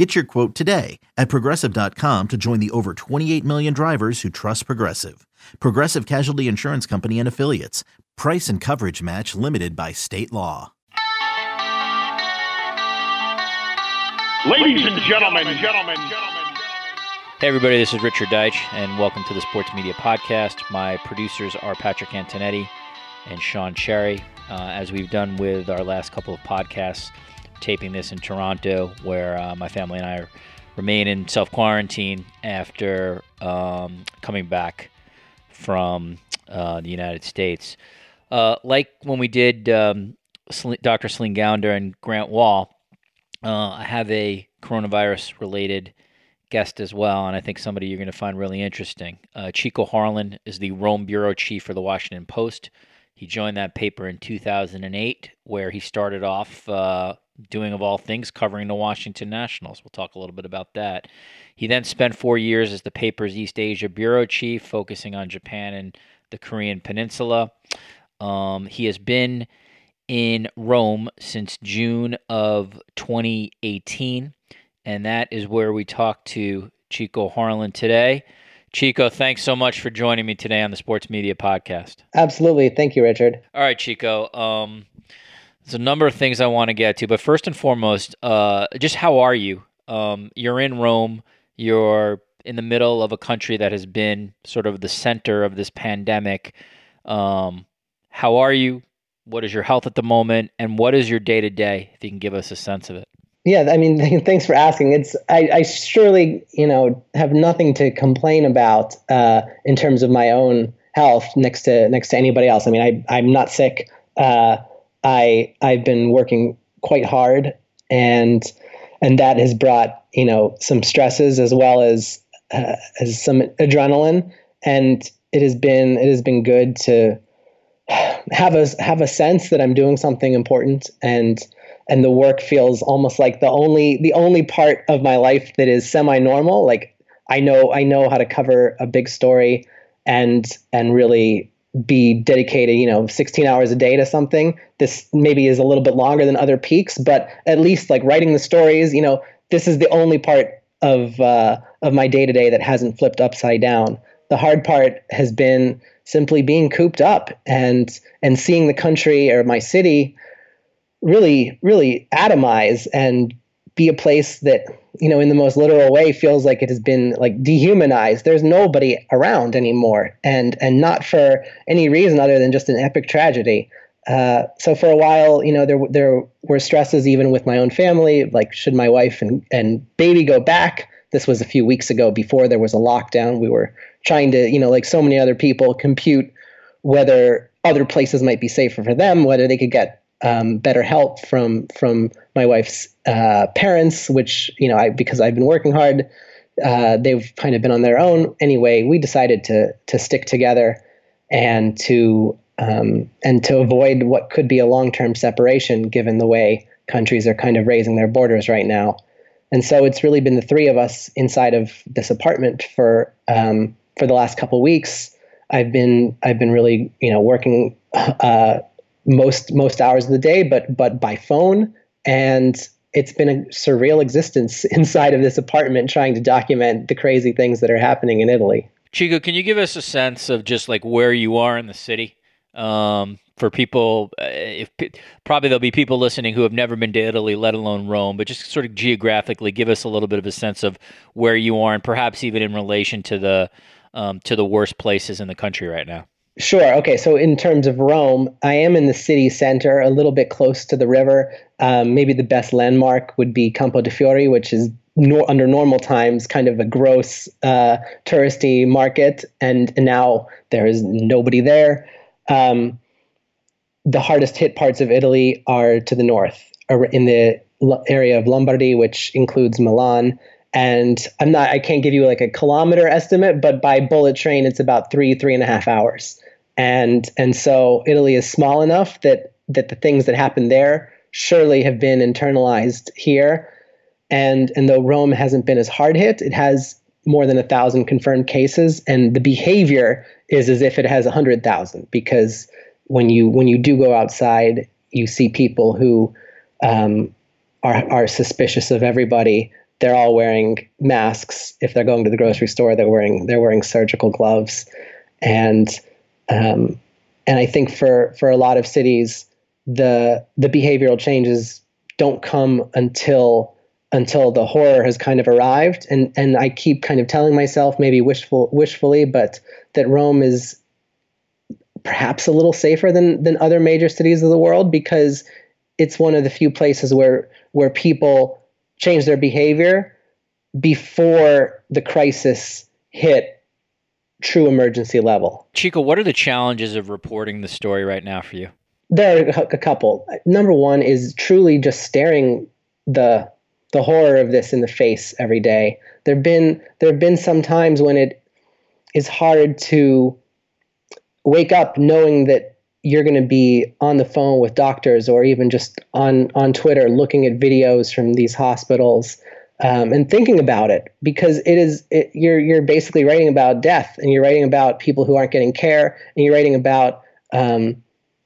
Get your quote today at progressive.com to join the over 28 million drivers who trust Progressive. Progressive Casualty Insurance Company and Affiliates. Price and coverage match limited by state law. Ladies and gentlemen, gentlemen, gentlemen. Hey, everybody, this is Richard Deitsch, and welcome to the Sports Media Podcast. My producers are Patrick Antonetti and Sean Cherry. Uh, as we've done with our last couple of podcasts, taping this in Toronto, where uh, my family and I remain in self quarantine after um, coming back from uh, the United States. Uh, like when we did um, Dr. Celine Gounder and Grant Wahl, uh, I have a coronavirus related guest as well, and I think somebody you're going to find really interesting. Uh, Chico Harlan is the Rome bureau chief for the Washington Post. He joined that paper in 2008, where he started off uh, doing, of all things, covering the Washington Nationals. We'll talk a little bit about that. He then spent four years as the paper's East Asia bureau chief, focusing on Japan and the Korean Peninsula. Um, he has been in Rome since June of 2018, and that is where we talk to Chico Harlan today. Chico, thanks so much for joining me today on the Sports Media Podcast. Absolutely. Thank you, Richard. All right, Chico. Um, there's a number of things I want to get to, but first and foremost, uh, just how are you? Um, you're in Rome. You're in the middle of a country that has been sort of the center of this pandemic. Um, how are you? What is your health at the moment? And what is your day to day? If you can give us a sense of it. Yeah, I mean, thanks for asking. It's I, I surely you know have nothing to complain about uh, in terms of my own health next to next to anybody else. I mean, I I'm not sick. Uh, I I've been working quite hard, and and that has brought you know some stresses as well as uh, as some adrenaline, and it has been it has been good to have a have a sense that I'm doing something important and and the work feels almost like the only the only part of my life that is semi-normal. Like i know i know how to cover a big story and and really be dedicated you know 16 hours a day to something. This maybe is a little bit longer than other peaks but at least like writing the stories you know this is the only part of uh, of my day to day that hasn't flipped upside down. The hard part has been simply being cooped up and and seeing the country or my city really, really atomize and be a place that, you know, in the most literal way feels like it has been like dehumanized. There's nobody around anymore. And and not for any reason other than just an epic tragedy. Uh, so for a while, you know, there there were stresses even with my own family, like should my wife and, and baby go back? This was a few weeks ago before there was a lockdown. We were trying to, you know, like so many other people, compute whether other places might be safer for them, whether they could get um, better help from from my wife's uh, parents, which you know, I because I've been working hard, uh, they've kind of been on their own. Anyway, we decided to to stick together and to um, and to avoid what could be a long term separation, given the way countries are kind of raising their borders right now. And so it's really been the three of us inside of this apartment for um, for the last couple weeks. I've been I've been really you know working uh, most most hours of the day, but but by phone. And it's been a surreal existence inside of this apartment trying to document the crazy things that are happening in Italy. Chico, can you give us a sense of just like where you are in the city? Um, for people, uh, if probably there'll be people listening who have never been to Italy, let alone Rome, but just sort of geographically, give us a little bit of a sense of where you are, and perhaps even in relation to the um, to the worst places in the country right now. Sure. Okay. So in terms of Rome, I am in the city center, a little bit close to the river. Um, maybe the best landmark would be Campo de Fiori, which is under normal times kind of a gross uh, touristy market, and, and, now there is nobody there. Um, the hardest hit parts of Italy are to the north, in the area of Lombardy, which includes Milan. And I'm not, I can't give you like a kilometer estimate, but by bullet train, it's about three, three and a half hours and and so Italy is small enough that that the things that happen there surely have been internalized here. And and though Rome hasn't been as hard hit, it has more than a thousand confirmed cases, and the behavior is as if it has a hundred thousand because when you when you do go outside, you see people who um, are are suspicious of everybody. They're all wearing masks. If they're going to the grocery store, they're wearing they're wearing surgical gloves, and um, and I think for for a lot of cities, the the behavioral changes don't come until until the horror has kind of arrived and and I keep kind of telling myself maybe wishful wishfully but that Rome is perhaps a little safer than than other major cities of the world because it's one of the few places where where people change their behavior before the crisis hit true emergency level. Chico, what are the challenges of reporting the story right now for you? There are a couple. Number one is truly just staring the the horror of this in the face every day. There've been there have been some times when it is hard to wake up knowing that you're going to be on the phone with doctors or even just on on Twitter looking at videos from these hospitals um, and thinking about it because it is it, you're you're basically writing about death and you're writing about people who aren't getting care and you're writing about um,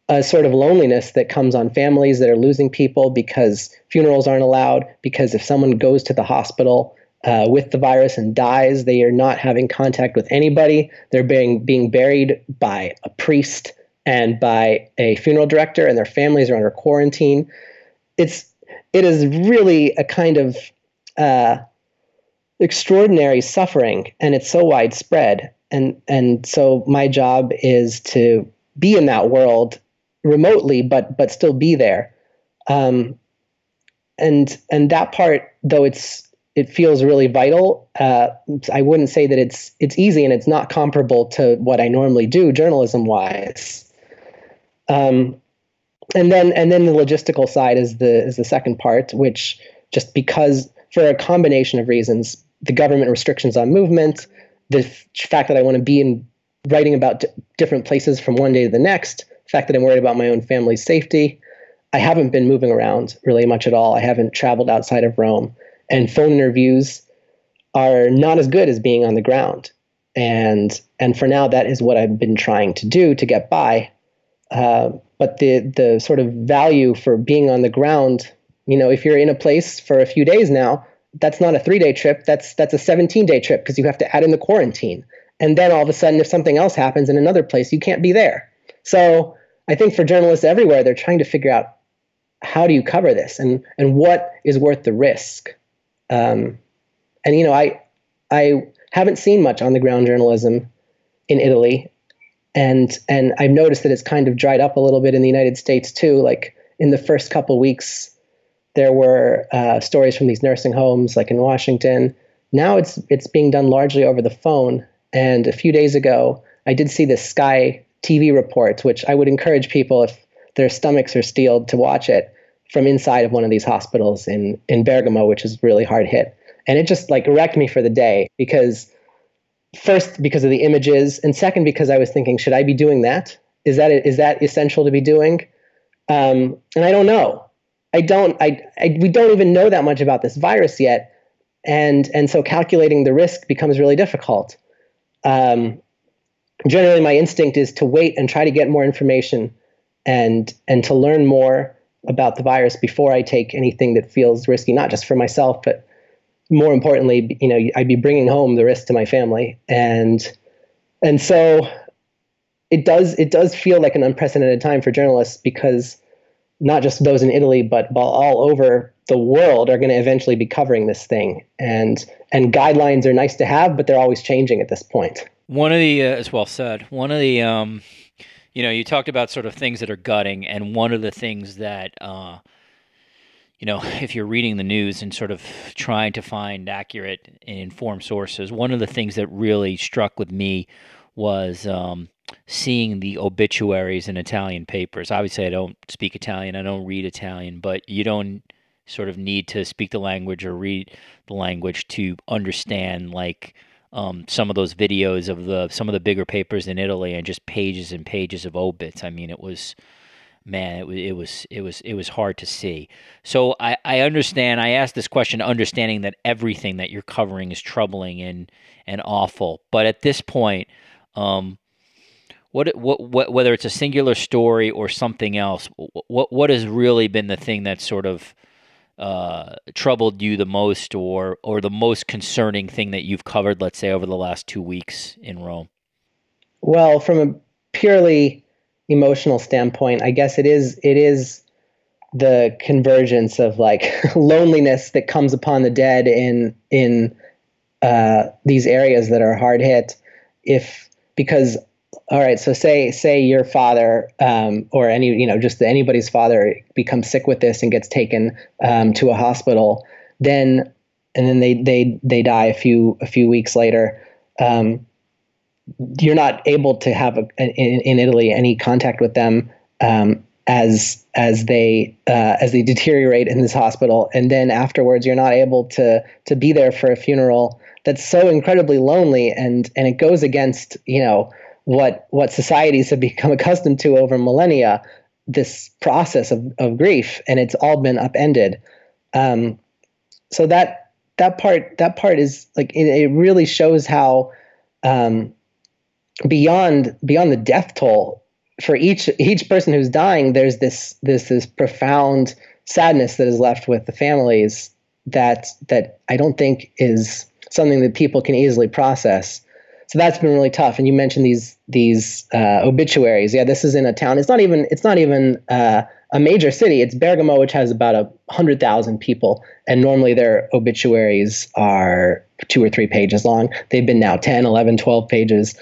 a sort of loneliness that comes on families that are losing people because funerals aren't allowed, because if someone goes to the hospital uh, with the virus and dies, they are not having contact with anybody. They're being, being buried by a priest and by a funeral director, and their families are under quarantine. It's it is really a kind of uh, extraordinary suffering, and it's so widespread. And and so my job is to be in that world remotely, but but still be there. Um, and and that part, though it's it feels really vital. Uh, I wouldn't say that it's it's easy, and it's not comparable to what I normally do journalism wise. Um, and then and then the logistical side is the is the second part, which just because for a combination of reasons, the government restrictions on movement, the f- fact that I want to be in writing about d- different places from one day to the next, the fact that I'm worried about my own family's safety. I haven't been moving around really much at all. I haven't traveled outside of Rome. And phone interviews are not as good as being on the ground. And and for now, that is what I've been trying to do to get by. Uh, but the the sort of value for being on the ground, you know, if you're in a place for a few days now, that's not a three day trip. That's that's a 17 day trip because you have to add in the quarantine. And then all of a sudden, if something else happens in another place, you can't be there. So I think for journalists everywhere, they're trying to figure out how do you cover this and and what is worth the risk. Um, and you know, I I haven't seen much on the ground journalism in Italy, and and I've noticed that it's kind of dried up a little bit in the United States too. Like in the first couple weeks, there were uh, stories from these nursing homes, like in Washington. Now it's it's being done largely over the phone. And a few days ago, I did see this Sky TV reports, which I would encourage people if their stomachs are steeled to watch it from inside of one of these hospitals in in Bergamo, which is really hard hit. And it just like wrecked me for the day because first because of the images, and second because I was thinking, should I be doing that? Is that is that essential to be doing? Um, and I don't know. I don't. I, I we don't even know that much about this virus yet, and and so calculating the risk becomes really difficult. Um, generally my instinct is to wait and try to get more information and and to learn more about the virus before I take anything that feels risky, not just for myself, but more importantly, you know, I'd be bringing home the risk to my family, and and so it does it does feel like an unprecedented time for journalists because not just those in Italy, but all over the world are going to eventually be covering this thing, and and guidelines are nice to have, but they're always changing at this point. One of the, uh, as well said, one of the, um, you know, you talked about sort of things that are gutting, and one of the things that, uh, you know, if you're reading the news and sort of trying to find accurate and informed sources, one of the things that really struck with me was um, seeing the obituaries in Italian papers. Obviously, I don't speak Italian, I don't read Italian, but you don't sort of need to speak the language or read the language to understand, like, um, some of those videos of the some of the bigger papers in Italy and just pages and pages of obits. I mean, it was man, it was it was it was it was hard to see. So I, I understand. I asked this question, understanding that everything that you're covering is troubling and and awful. But at this point, um, what, what what whether it's a singular story or something else, what what has really been the thing that sort of uh, troubled you the most, or or the most concerning thing that you've covered, let's say, over the last two weeks in Rome? Well, from a purely emotional standpoint, I guess it is it is the convergence of like loneliness that comes upon the dead in in uh, these areas that are hard hit. If because all right, so say say your father um, or any you know just anybody's father becomes sick with this and gets taken um, to a hospital, then and then they they they die a few a few weeks later. Um, you're not able to have a, in, in Italy any contact with them um, as as they uh, as they deteriorate in this hospital, and then afterwards you're not able to to be there for a funeral. That's so incredibly lonely and and it goes against you know what what societies have become accustomed to over millennia this process of, of grief. And it's all been upended. Um, so that that part that part is like it, it really shows how um, beyond beyond the death toll for each each person who's dying there's this this this profound sadness that is left with the families that that I don't think is something that people can easily process so that's been really tough. And you mentioned these these uh, obituaries. Yeah, this is in a town. It's not even it's not even uh, a major city. It's Bergamo, which has about a hundred thousand people, and normally their obituaries are two or three pages long. They've been now 10, 11, 12 pages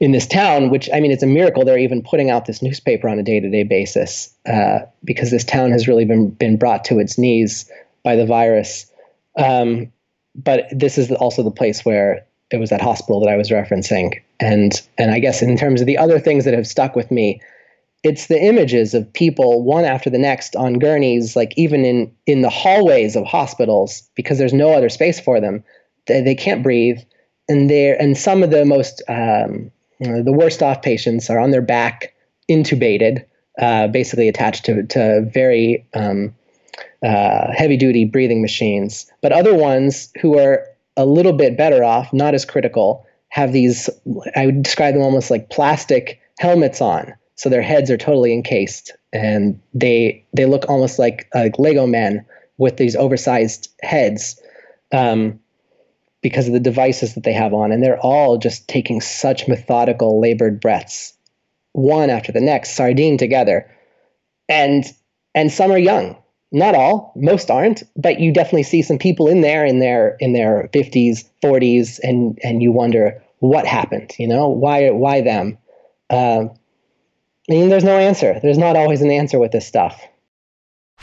in this town, which I mean, it's a miracle they're even putting out this newspaper on a day-to-day basis uh, because this town has really been been brought to its knees by the virus. Um, but this is also the place where it was that hospital that I was referencing. And and I guess in terms of the other things that have stuck with me, it's the images of people one after the next on gurneys, like even in in the hallways of hospitals, because there's no other space for them. They, they can't breathe, and and some of the most um, the worst off patients are on their back, intubated, uh, basically attached to to very um, uh, heavy duty breathing machines. But other ones who are a little bit better off, not as critical, have these, I would describe them almost like plastic helmets on. So their heads are totally encased and they they look almost like, like Lego men with these oversized heads um, because of the devices that they have on. And they're all just taking such methodical, labored breaths, one after the next, sardine together. And and some are young not all most aren't but you definitely see some people in there in their in their 50s 40s and and you wonder what happened you know why why them uh, I mean, there's no answer. There's not always an answer with this stuff.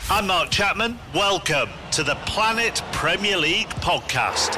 I'm Mark Chapman. Welcome to the Planet Premier League podcast.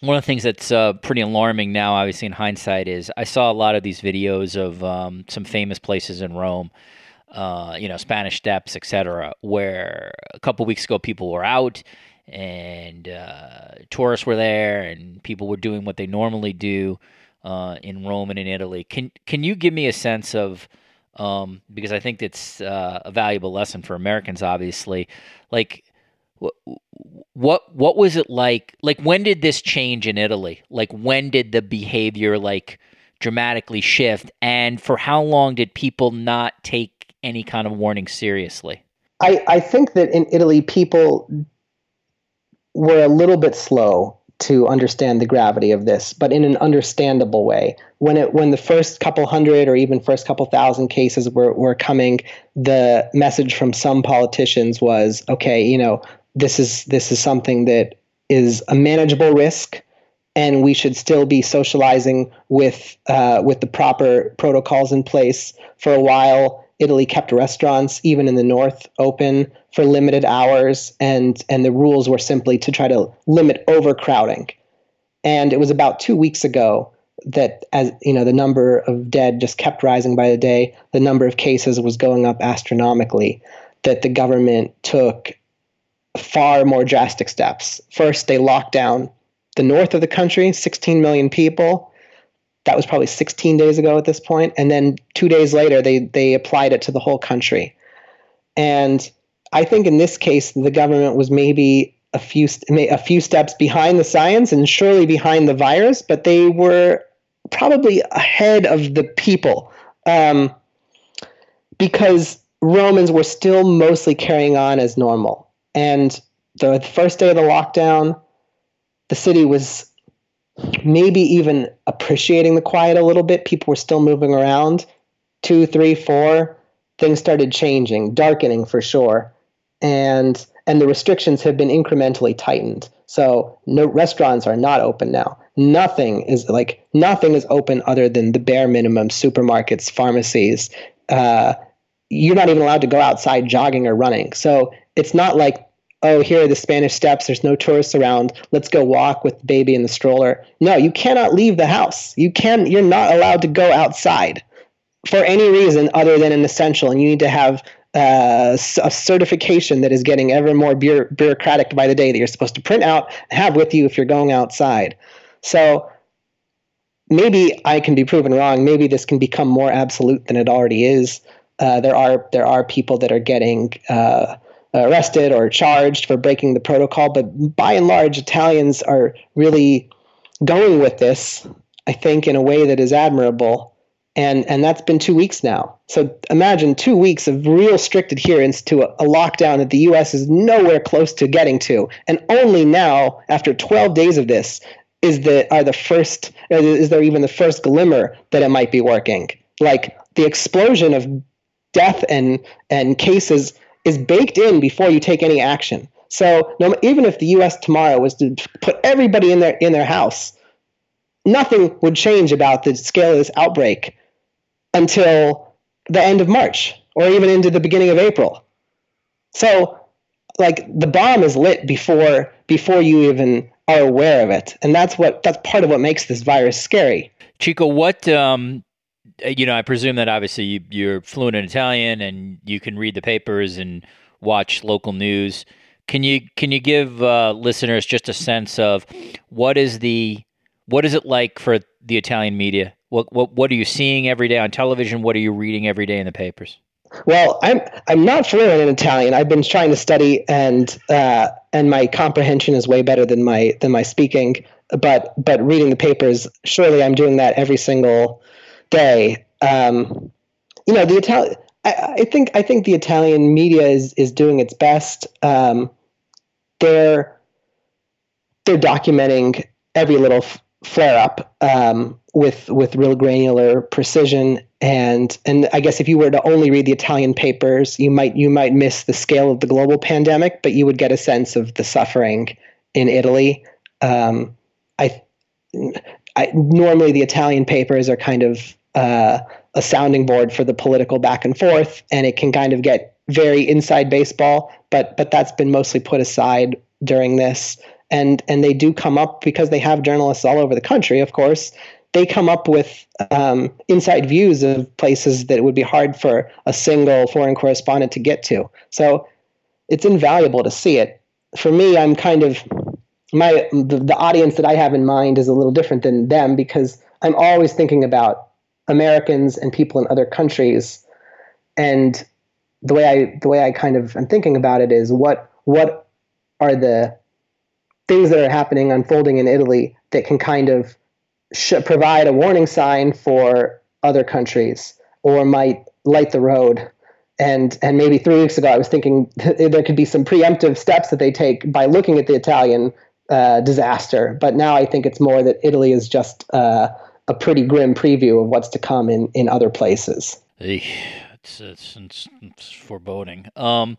one of the things that's uh, pretty alarming now, obviously in hindsight, is I saw a lot of these videos of um, some famous places in Rome, uh, you know, Spanish Steps, etc., where a couple weeks ago people were out and uh, tourists were there and people were doing what they normally do uh, in Rome and in Italy. Can can you give me a sense of um, because I think it's uh, a valuable lesson for Americans, obviously, like what what was it like like when did this change in Italy? Like when did the behavior like dramatically shift? And for how long did people not take any kind of warning seriously? I, I think that in Italy people were a little bit slow to understand the gravity of this, but in an understandable way. When it when the first couple hundred or even first couple thousand cases were, were coming, the message from some politicians was, okay, you know, this is this is something that is a manageable risk. and we should still be socializing with uh, with the proper protocols in place. For a while, Italy kept restaurants, even in the north, open for limited hours, and and the rules were simply to try to limit overcrowding. And it was about two weeks ago that, as you know, the number of dead just kept rising by the day. The number of cases was going up astronomically. That the government took far more drastic steps. First, they locked down the north of the country, 16 million people. That was probably 16 days ago at this point. and then two days later, they they applied it to the whole country. And I think in this case, the government was maybe a few a few steps behind the science and surely behind the virus, but they were probably ahead of the people um, because Romans were still mostly carrying on as normal. And the first day of the lockdown, the city was maybe even appreciating the quiet a little bit. People were still moving around. Two, three, four, things started changing, darkening for sure. And and the restrictions have been incrementally tightened. So no restaurants are not open now. Nothing is like nothing is open other than the bare minimum. Supermarkets, pharmacies. Uh, you're not even allowed to go outside jogging or running. So it's not like oh here are the Spanish Steps. There's no tourists around. Let's go walk with the baby in the stroller. No, you cannot leave the house. You can. You're not allowed to go outside for any reason other than an essential, and you need to have uh, a certification that is getting ever more bureaucratic by the day that you're supposed to print out and have with you if you're going outside. So maybe I can be proven wrong. Maybe this can become more absolute than it already is. Uh, there are there are people that are getting uh, arrested or charged for breaking the protocol, but by and large, Italians are really going with this. I think in a way that is admirable and and that's been two weeks now. So imagine two weeks of real strict adherence to a, a, lockdown that the U.S. is nowhere close to getting to, and only now, after 12 days of this, is the are the first is there even the first glimmer that it might be working? Like the explosion of death and and cases is baked in before you take any action. So no, even if the U.S. tomorrow was to put everybody in their in their house, nothing would change about the scale of this outbreak until the end of March or even into the beginning of April. So like the bomb is lit before before you even are aware of it. And that's what that's part of what makes this virus scary. Chico, what um you know, I presume that obviously you, are fluent in Italian and you can read the papers and watch local news. Can you can you give uh, listeners just a sense of what is the what is it like for the Italian media what, what what are you seeing every day on television? What are you reading every day in the papers? Well, I'm I'm not fluent in Italian. I've been trying to study, and uh, and my comprehension is way better than my than my speaking. But but reading the papers, surely I'm doing that every single day. Um, you know, the Italian. I, I, think I think the Italian media is is doing its best. Um, they're they're documenting every little f- flare up. Um, with with real granular precision and and I guess if you were to only read the Italian papers, you might you might miss the scale of the global pandemic, but you would get a sense of the suffering in Italy. Um, I, I normally the Italian papers are kind of uh, a sounding board for the political back and forth, and it can kind of get very inside baseball. But but that's been mostly put aside during this, and and they do come up because they have journalists all over the country, of course, they come up with um, inside views of places that it would be hard for a single foreign correspondent to get to. So it's invaluable to see it. For me, I'm kind of my the, the audience that I have in mind is a little different than them because I'm always thinking about Americans and people in other countries, and the way I the way I kind of am thinking about it is what what are the things that are happening unfolding in Italy that can kind of should provide a warning sign for other countries or might light the road. And, and maybe three weeks ago, I was thinking there could be some preemptive steps that they take by looking at the Italian uh, disaster. But now I think it's more that Italy is just uh, a pretty grim preview of what's to come in, in other places. It's, it's, it's, it's foreboding. Um,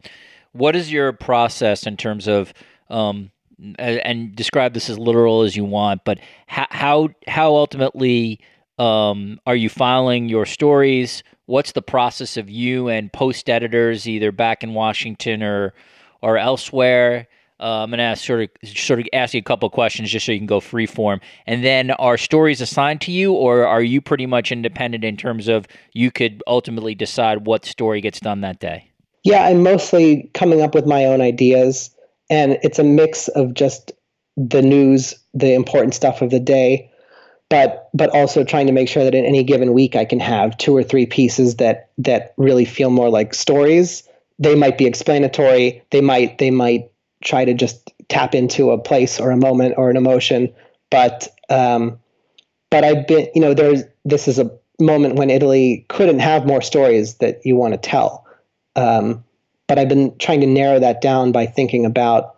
what is your process in terms of um, and describe this as literal as you want, but how how, how ultimately um, are you filing your stories? What's the process of you and post editors, either back in Washington or or elsewhere? Uh, I'm going to ask sort of sort of ask you a couple questions just so you can go free form. And then are stories assigned to you, or are you pretty much independent in terms of you could ultimately decide what story gets done that day? Yeah, I'm mostly coming up with my own ideas, and it's a mix of just the news, the important stuff of the day, but but also trying to make sure that in any given week I can have two or three pieces that that really feel more like stories. They might be explanatory. They might they might try to just tap into a place or a moment or an emotion. But um, but I've been, you know, there's this is a moment when Italy couldn't have more stories that you want to tell. Um, but I've been trying to narrow that down by thinking about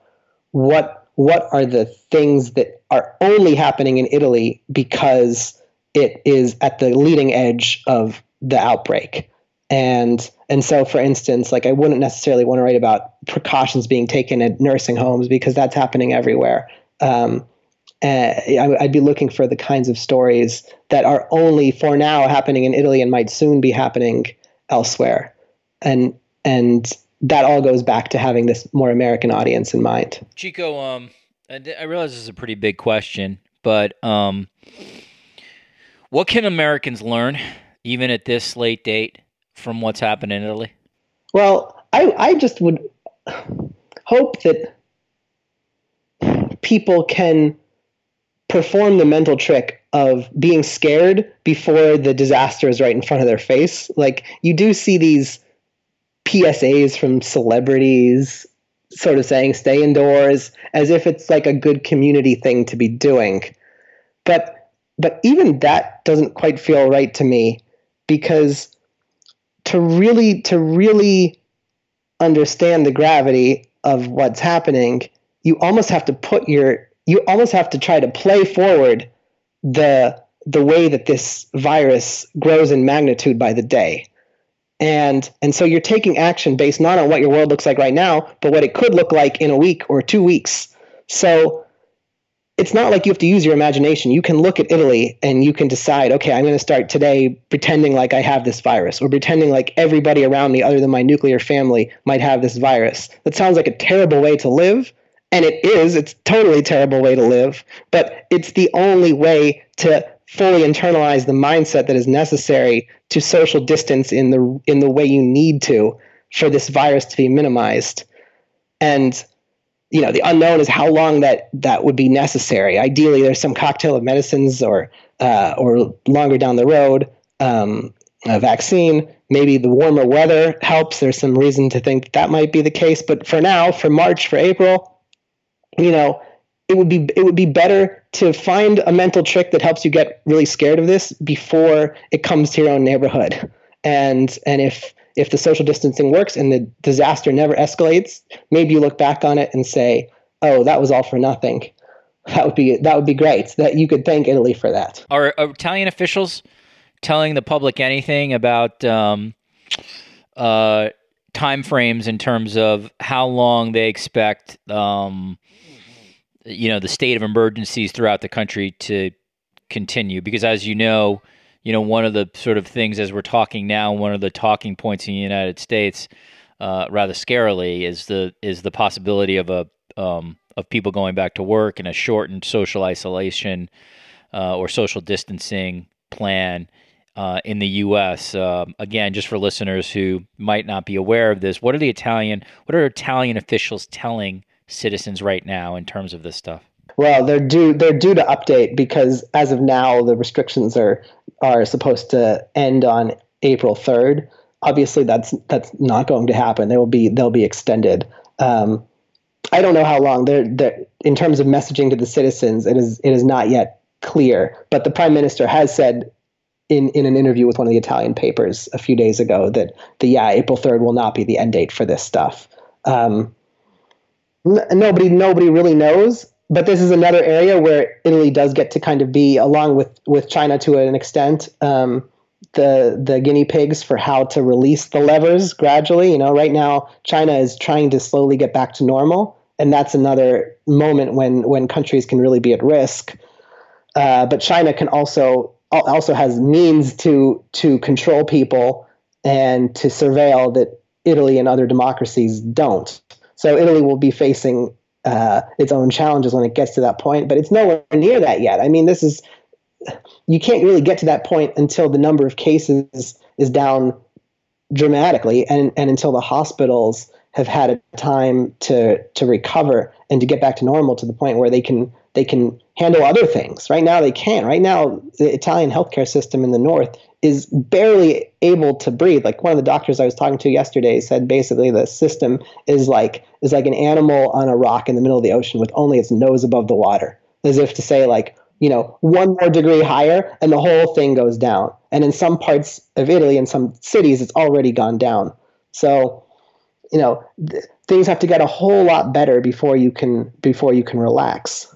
what what are the things that are only happening in Italy because it is at the leading edge of the outbreak. And and so, for instance, like I wouldn't necessarily want to write about precautions being taken at nursing homes because that's happening everywhere. Um, I'd be looking for the kinds of stories that are only for now happening in Italy and might soon be happening elsewhere. And and that all goes back to having this more American audience in mind. Chico, um, I realize this is a pretty big question, but um, what can Americans learn, even at this late date, from what's happened in Italy? Well, I, I just would hope that people can perform the mental trick of being scared before the disaster is right in front of their face. Like you do see these PSAs from celebrities sort of saying stay indoors as if it's like a good community thing to be doing. But but even that doesn't quite feel right to me because to really to really understand the gravity of what's happening, you almost have to put your you almost have to try to play forward the the way that this virus grows in magnitude by the day. And and so you're taking action based not on what your world looks like right now, but what it could look like in a week or two weeks. So it's not like you have to use your imagination. You can look at Italy and you can decide, okay, I'm going to start today pretending like I have this virus or pretending like everybody around me other than my nuclear family might have this virus. That sounds like a terrible way to live. And it is, it's totally terrible way to live, but it's the only way to fully internalize the mindset that is necessary to social distance in the in the way you need to for this virus to be minimized. And you know, the unknown is how long that that would be necessary. Ideally, there's some cocktail of medicines or uh, or longer down the road, um, a vaccine. Maybe the warmer weather helps. There's some reason to think that, that might be the case. But for now, for March, for April, you know, it would be it would be better to find a mental trick that helps you get really scared of this before it comes to your own neighborhood. And and if if the social distancing works and the disaster never escalates, maybe you look back on it and say, "Oh, that was all for nothing." That would be that would be great. That you could thank Italy for that. Are, Italian officials telling the public anything about um, uh, time frames in terms of how long they expect, um, you know, the state of emergencies throughout the country to continue? Because as you know, you know, one of the sort of things as we're talking now, one of the talking points in the United States, uh, rather scarily, is the is the possibility of a um, of people going back to work in a shortened social isolation uh, or social distancing plan uh, in the U.S. Um, again, just for listeners who might not be aware of this, what are the Italian what are Italian officials telling citizens right now in terms of this stuff? Well, they're due they're due to update because as of now the restrictions are are supposed to end on April 3rd. Obviously that's that's not going to happen. They will be they'll be extended. Um, I don't know how long. They're, they're, in terms of messaging to the citizens, it is it is not yet clear. But the prime minister has said in, in an interview with one of the Italian papers a few days ago that the yeah April 3rd will not be the end date for this stuff. Um, n- nobody nobody really knows but this is another area where Italy does get to kind of be, along with with China to an extent, um, the the guinea pigs for how to release the levers gradually. You know, right now China is trying to slowly get back to normal, and that's another moment when when countries can really be at risk. Uh, but China can also also has means to to control people and to surveil that Italy and other democracies don't. So Italy will be facing uh, its own challenges when it gets to that point, but it's nowhere near that yet. I mean, this is you can't really get to that point until the number of cases is down dramatically, and and until the hospitals have had a time to to recover and to get back to normal to the point where they can they can handle other things. Right now, they can't. Right now, the Italian healthcare system in the north is barely able to breathe. Like one of the doctors I was talking to yesterday said, basically the system is like is like an animal on a rock in the middle of the ocean with only its nose above the water, as if to say, like you know, one more degree higher and the whole thing goes down. And in some parts of Italy, in some cities, it's already gone down. So, you know, th- things have to get a whole lot better before you can before you can relax.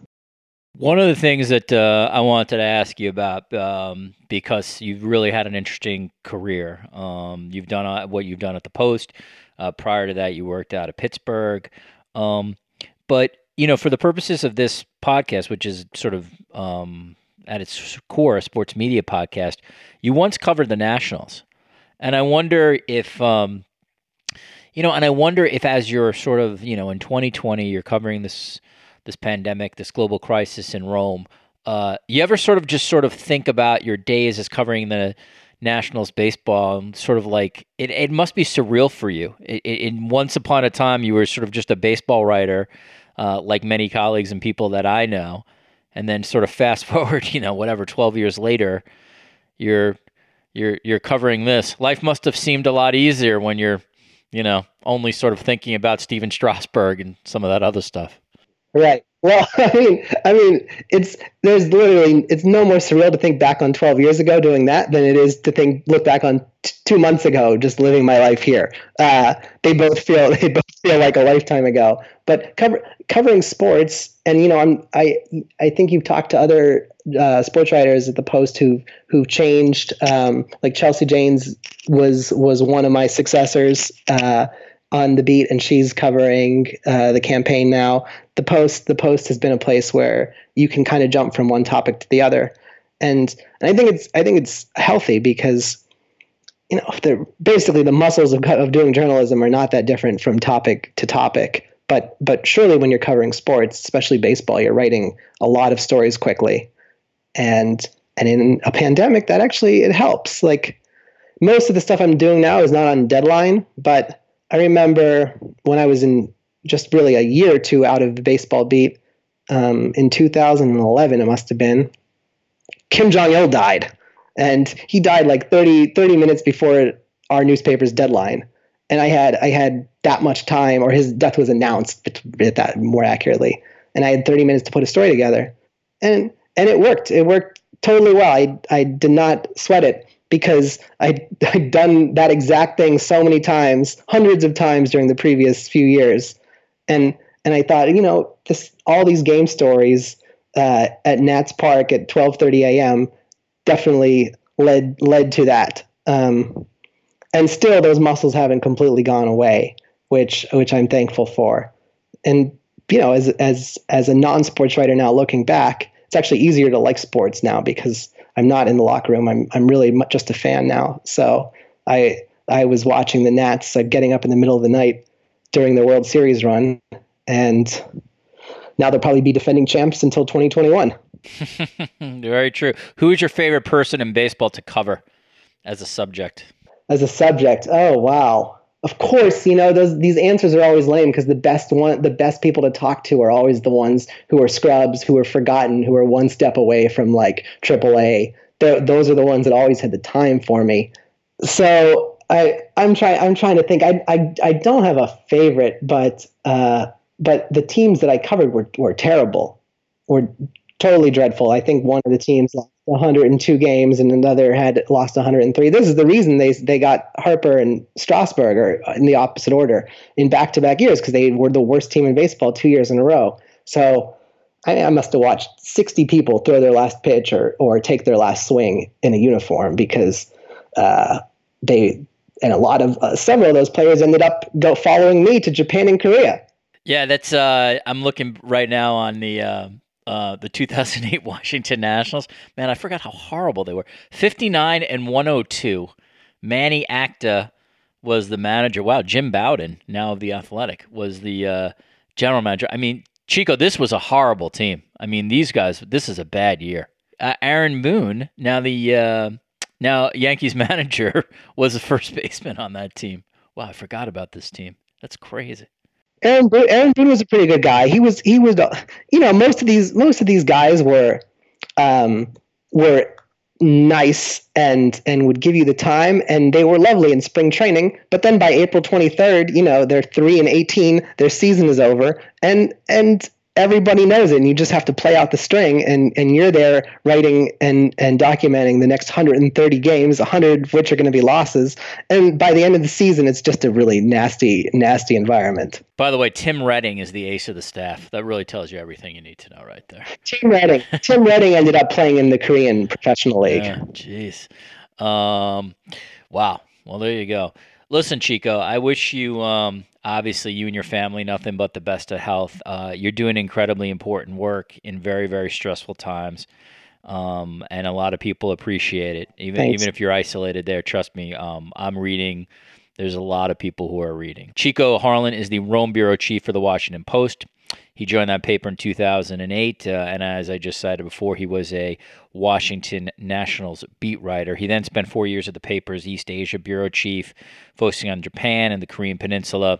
One of the things that uh, I wanted to ask you about, um, because you've really had an interesting career. Um, you've done uh, what you've done at the Post. Uh, prior to that, you worked out of Pittsburgh. Um, but you know, for the purposes of this podcast, which is sort of um, at its core a sports media podcast, you once covered the Nationals, and I wonder if. Um, you know, and I wonder if, as you're sort of, you know, in 2020, you're covering this this pandemic, this global crisis in Rome. Uh, you ever sort of just sort of think about your days as covering the Nationals baseball and sort of like it, it must be surreal for you. It, it, once upon a time, you were sort of just a baseball writer, uh, like many colleagues and people that I know. And then sort of fast forward, you know, whatever, 12 years later, you're you're you're covering this. Life must have seemed a lot easier when you're, you know, only sort of thinking about Stephen Strasburg and some of that other stuff. Right. Well, I mean, I mean, it's there's literally it's no more surreal to think back on 12 years ago doing that than it is to think look back on t- two months ago just living my life here. Uh, they both feel they both feel like a lifetime ago. But cover, covering sports, and you know, I'm I I think you've talked to other uh, sports writers at the Post who who've changed. Um, like Chelsea Janes was was one of my successors. Uh, on the beat and she's covering uh, the campaign now. The post the post has been a place where you can kind of jump from one topic to the other, and, and I think it's I think it's healthy because you know they're basically the muscles of, of doing journalism are not that different from topic to topic. But but surely when you're covering sports, especially baseball, you're writing a lot of stories quickly, and and in a pandemic that actually it helps. Like most of the stuff I'm doing now is not on deadline, but I remember when I was in just really a year or two out of the baseball beat um, in 2011, it must have been, Kim Jong il died. And he died like 30, 30 minutes before our newspaper's deadline. And I had I had that much time, or his death was announced, at that more accurately. And I had 30 minutes to put a story together. And and it worked. It worked totally well. I I did not sweat it because I, I'd done that exact thing so many times, hundreds of times during the previous few years. And, and I thought, you know, this, all these game stories uh, at Nats Park at 12:30 a.m. definitely led led to that. Um, and still, those muscles haven't completely gone away, which which I'm thankful for. And you know, as as as a non-sports writer now, looking back, it's actually easier to like sports now because I'm not in the locker room. I'm I'm really just a fan now. So I I was watching the Nats uh, getting up in the middle of the night during the World Series run, and now they'll probably be defending champs until 2021. Very true. Who is your favorite person in baseball to cover as a subject? As a subject, oh wow of course, you know those these answers are always lame because the best one, the best people to talk to are always the ones who are scrubs, who are forgotten, who are one step away from like AAA. The, those are the ones that always had the time for me. So I I'm trying I'm trying to think. I I I don't have a favorite, but uh, but the teams that I covered were were terrible, were totally dreadful. I think one of the teams 102 games and another had lost 103. This is the reason they they got Harper and Strasburg in the opposite order in back-to-back years because they were the worst team in baseball two years in a row. So I, I, must have watched 60 people throw their last pitch or or take their last swing in a uniform because uh, they and a lot of uh, several of those players ended up go following me to Japan and Korea. Yeah, that's. Uh, I'm looking right now on the uh, the 2008 Washington Nationals. Man, I forgot how horrible they were. 59 and 102. Manny Acta was the manager. Wow, Jim Bowden, now of the Athletic, was the uh, general manager. I mean, Chico, this was a horrible team. I mean, these guys. This is a bad year. Uh, Aaron Boone, now the uh, now Yankees manager, was the first baseman on that team. Wow, I forgot about this team. That's crazy. Aaron Boone, Aaron Boone was a pretty good guy. He was he was you know most of these most of these guys were um, were nice and and would give you the time and they were lovely in spring training but then by April 23rd you know they're 3 and 18 their season is over and and everybody knows it and you just have to play out the string and and you're there writing and and documenting the next 130 games 100 of which are going to be losses and by the end of the season it's just a really nasty nasty environment. By the way tim redding is the ace of the staff. That really tells you everything you need to know right there. Tim redding. Tim redding ended up playing in the korean professional league. Jeez. Um wow. Well there you go. Listen chico i wish you um obviously you and your family nothing but the best of health uh, you're doing incredibly important work in very very stressful times um, and a lot of people appreciate it even Thanks. even if you're isolated there trust me um, i'm reading there's a lot of people who are reading chico harlan is the rome bureau chief for the washington post he joined that paper in 2008, uh, and as I just cited before, he was a Washington Nationals beat writer. He then spent four years at the paper's East Asia bureau chief, focusing on Japan and the Korean Peninsula.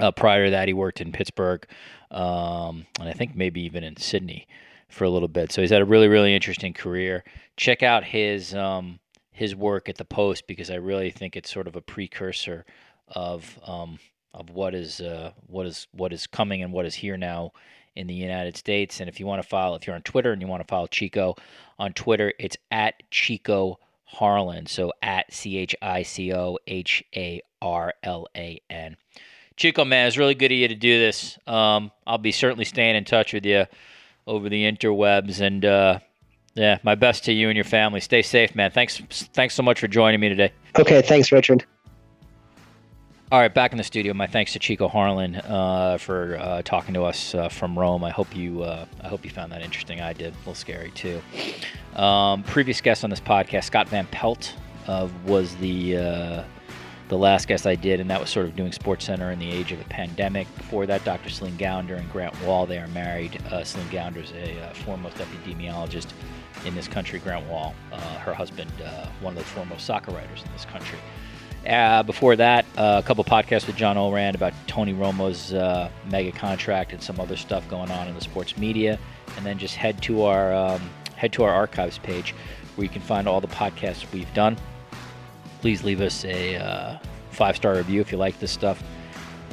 Uh, prior to that, he worked in Pittsburgh, um, and I think maybe even in Sydney for a little bit. So he's had a really, really interesting career. Check out his um, his work at the Post because I really think it's sort of a precursor of um, of what is uh, what is what is coming and what is here now in the United States. And if you want to follow, if you're on Twitter and you want to follow Chico on Twitter, it's at Chico Harlan. So at C H I C O H A R L A N. Chico, man, it's really good of you to do this. Um, I'll be certainly staying in touch with you over the interwebs, and uh, yeah, my best to you and your family. Stay safe, man. Thanks, thanks so much for joining me today. Okay, thanks, Richard. All right, back in the studio. My thanks to Chico Harlan uh, for uh, talking to us uh, from Rome. I hope you, uh, I hope you found that interesting. I did. A little scary too. Um, previous guest on this podcast, Scott Van Pelt, uh, was the uh, the last guest I did, and that was sort of doing Sports Center in the age of a pandemic. Before that, Dr. Celine Gounder and Grant Wahl, they are married. Celine Gounder is a foremost epidemiologist in this country. Grant Wahl, her husband, one of the foremost soccer writers in this country. Uh, before that, uh, a couple podcasts with John Ourand about Tony Romo's uh, mega contract and some other stuff going on in the sports media, and then just head to our um, head to our archives page where you can find all the podcasts we've done. Please leave us a uh, five star review if you like this stuff.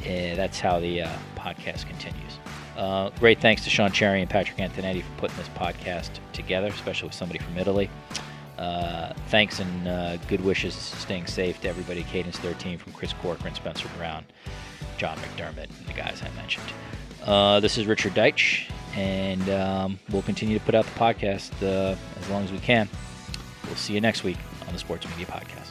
that's how the uh, podcast continues. Uh, great thanks to Sean Cherry and Patrick Antonetti for putting this podcast together, especially with somebody from Italy. Uh, thanks and uh, good wishes, staying safe to everybody. Cadence 13 from Chris Corcoran, Spencer Brown, John McDermott, and the guys I mentioned. Uh, this is Richard Deitsch, and um, we'll continue to put out the podcast uh, as long as we can. We'll see you next week on the Sports Media Podcast.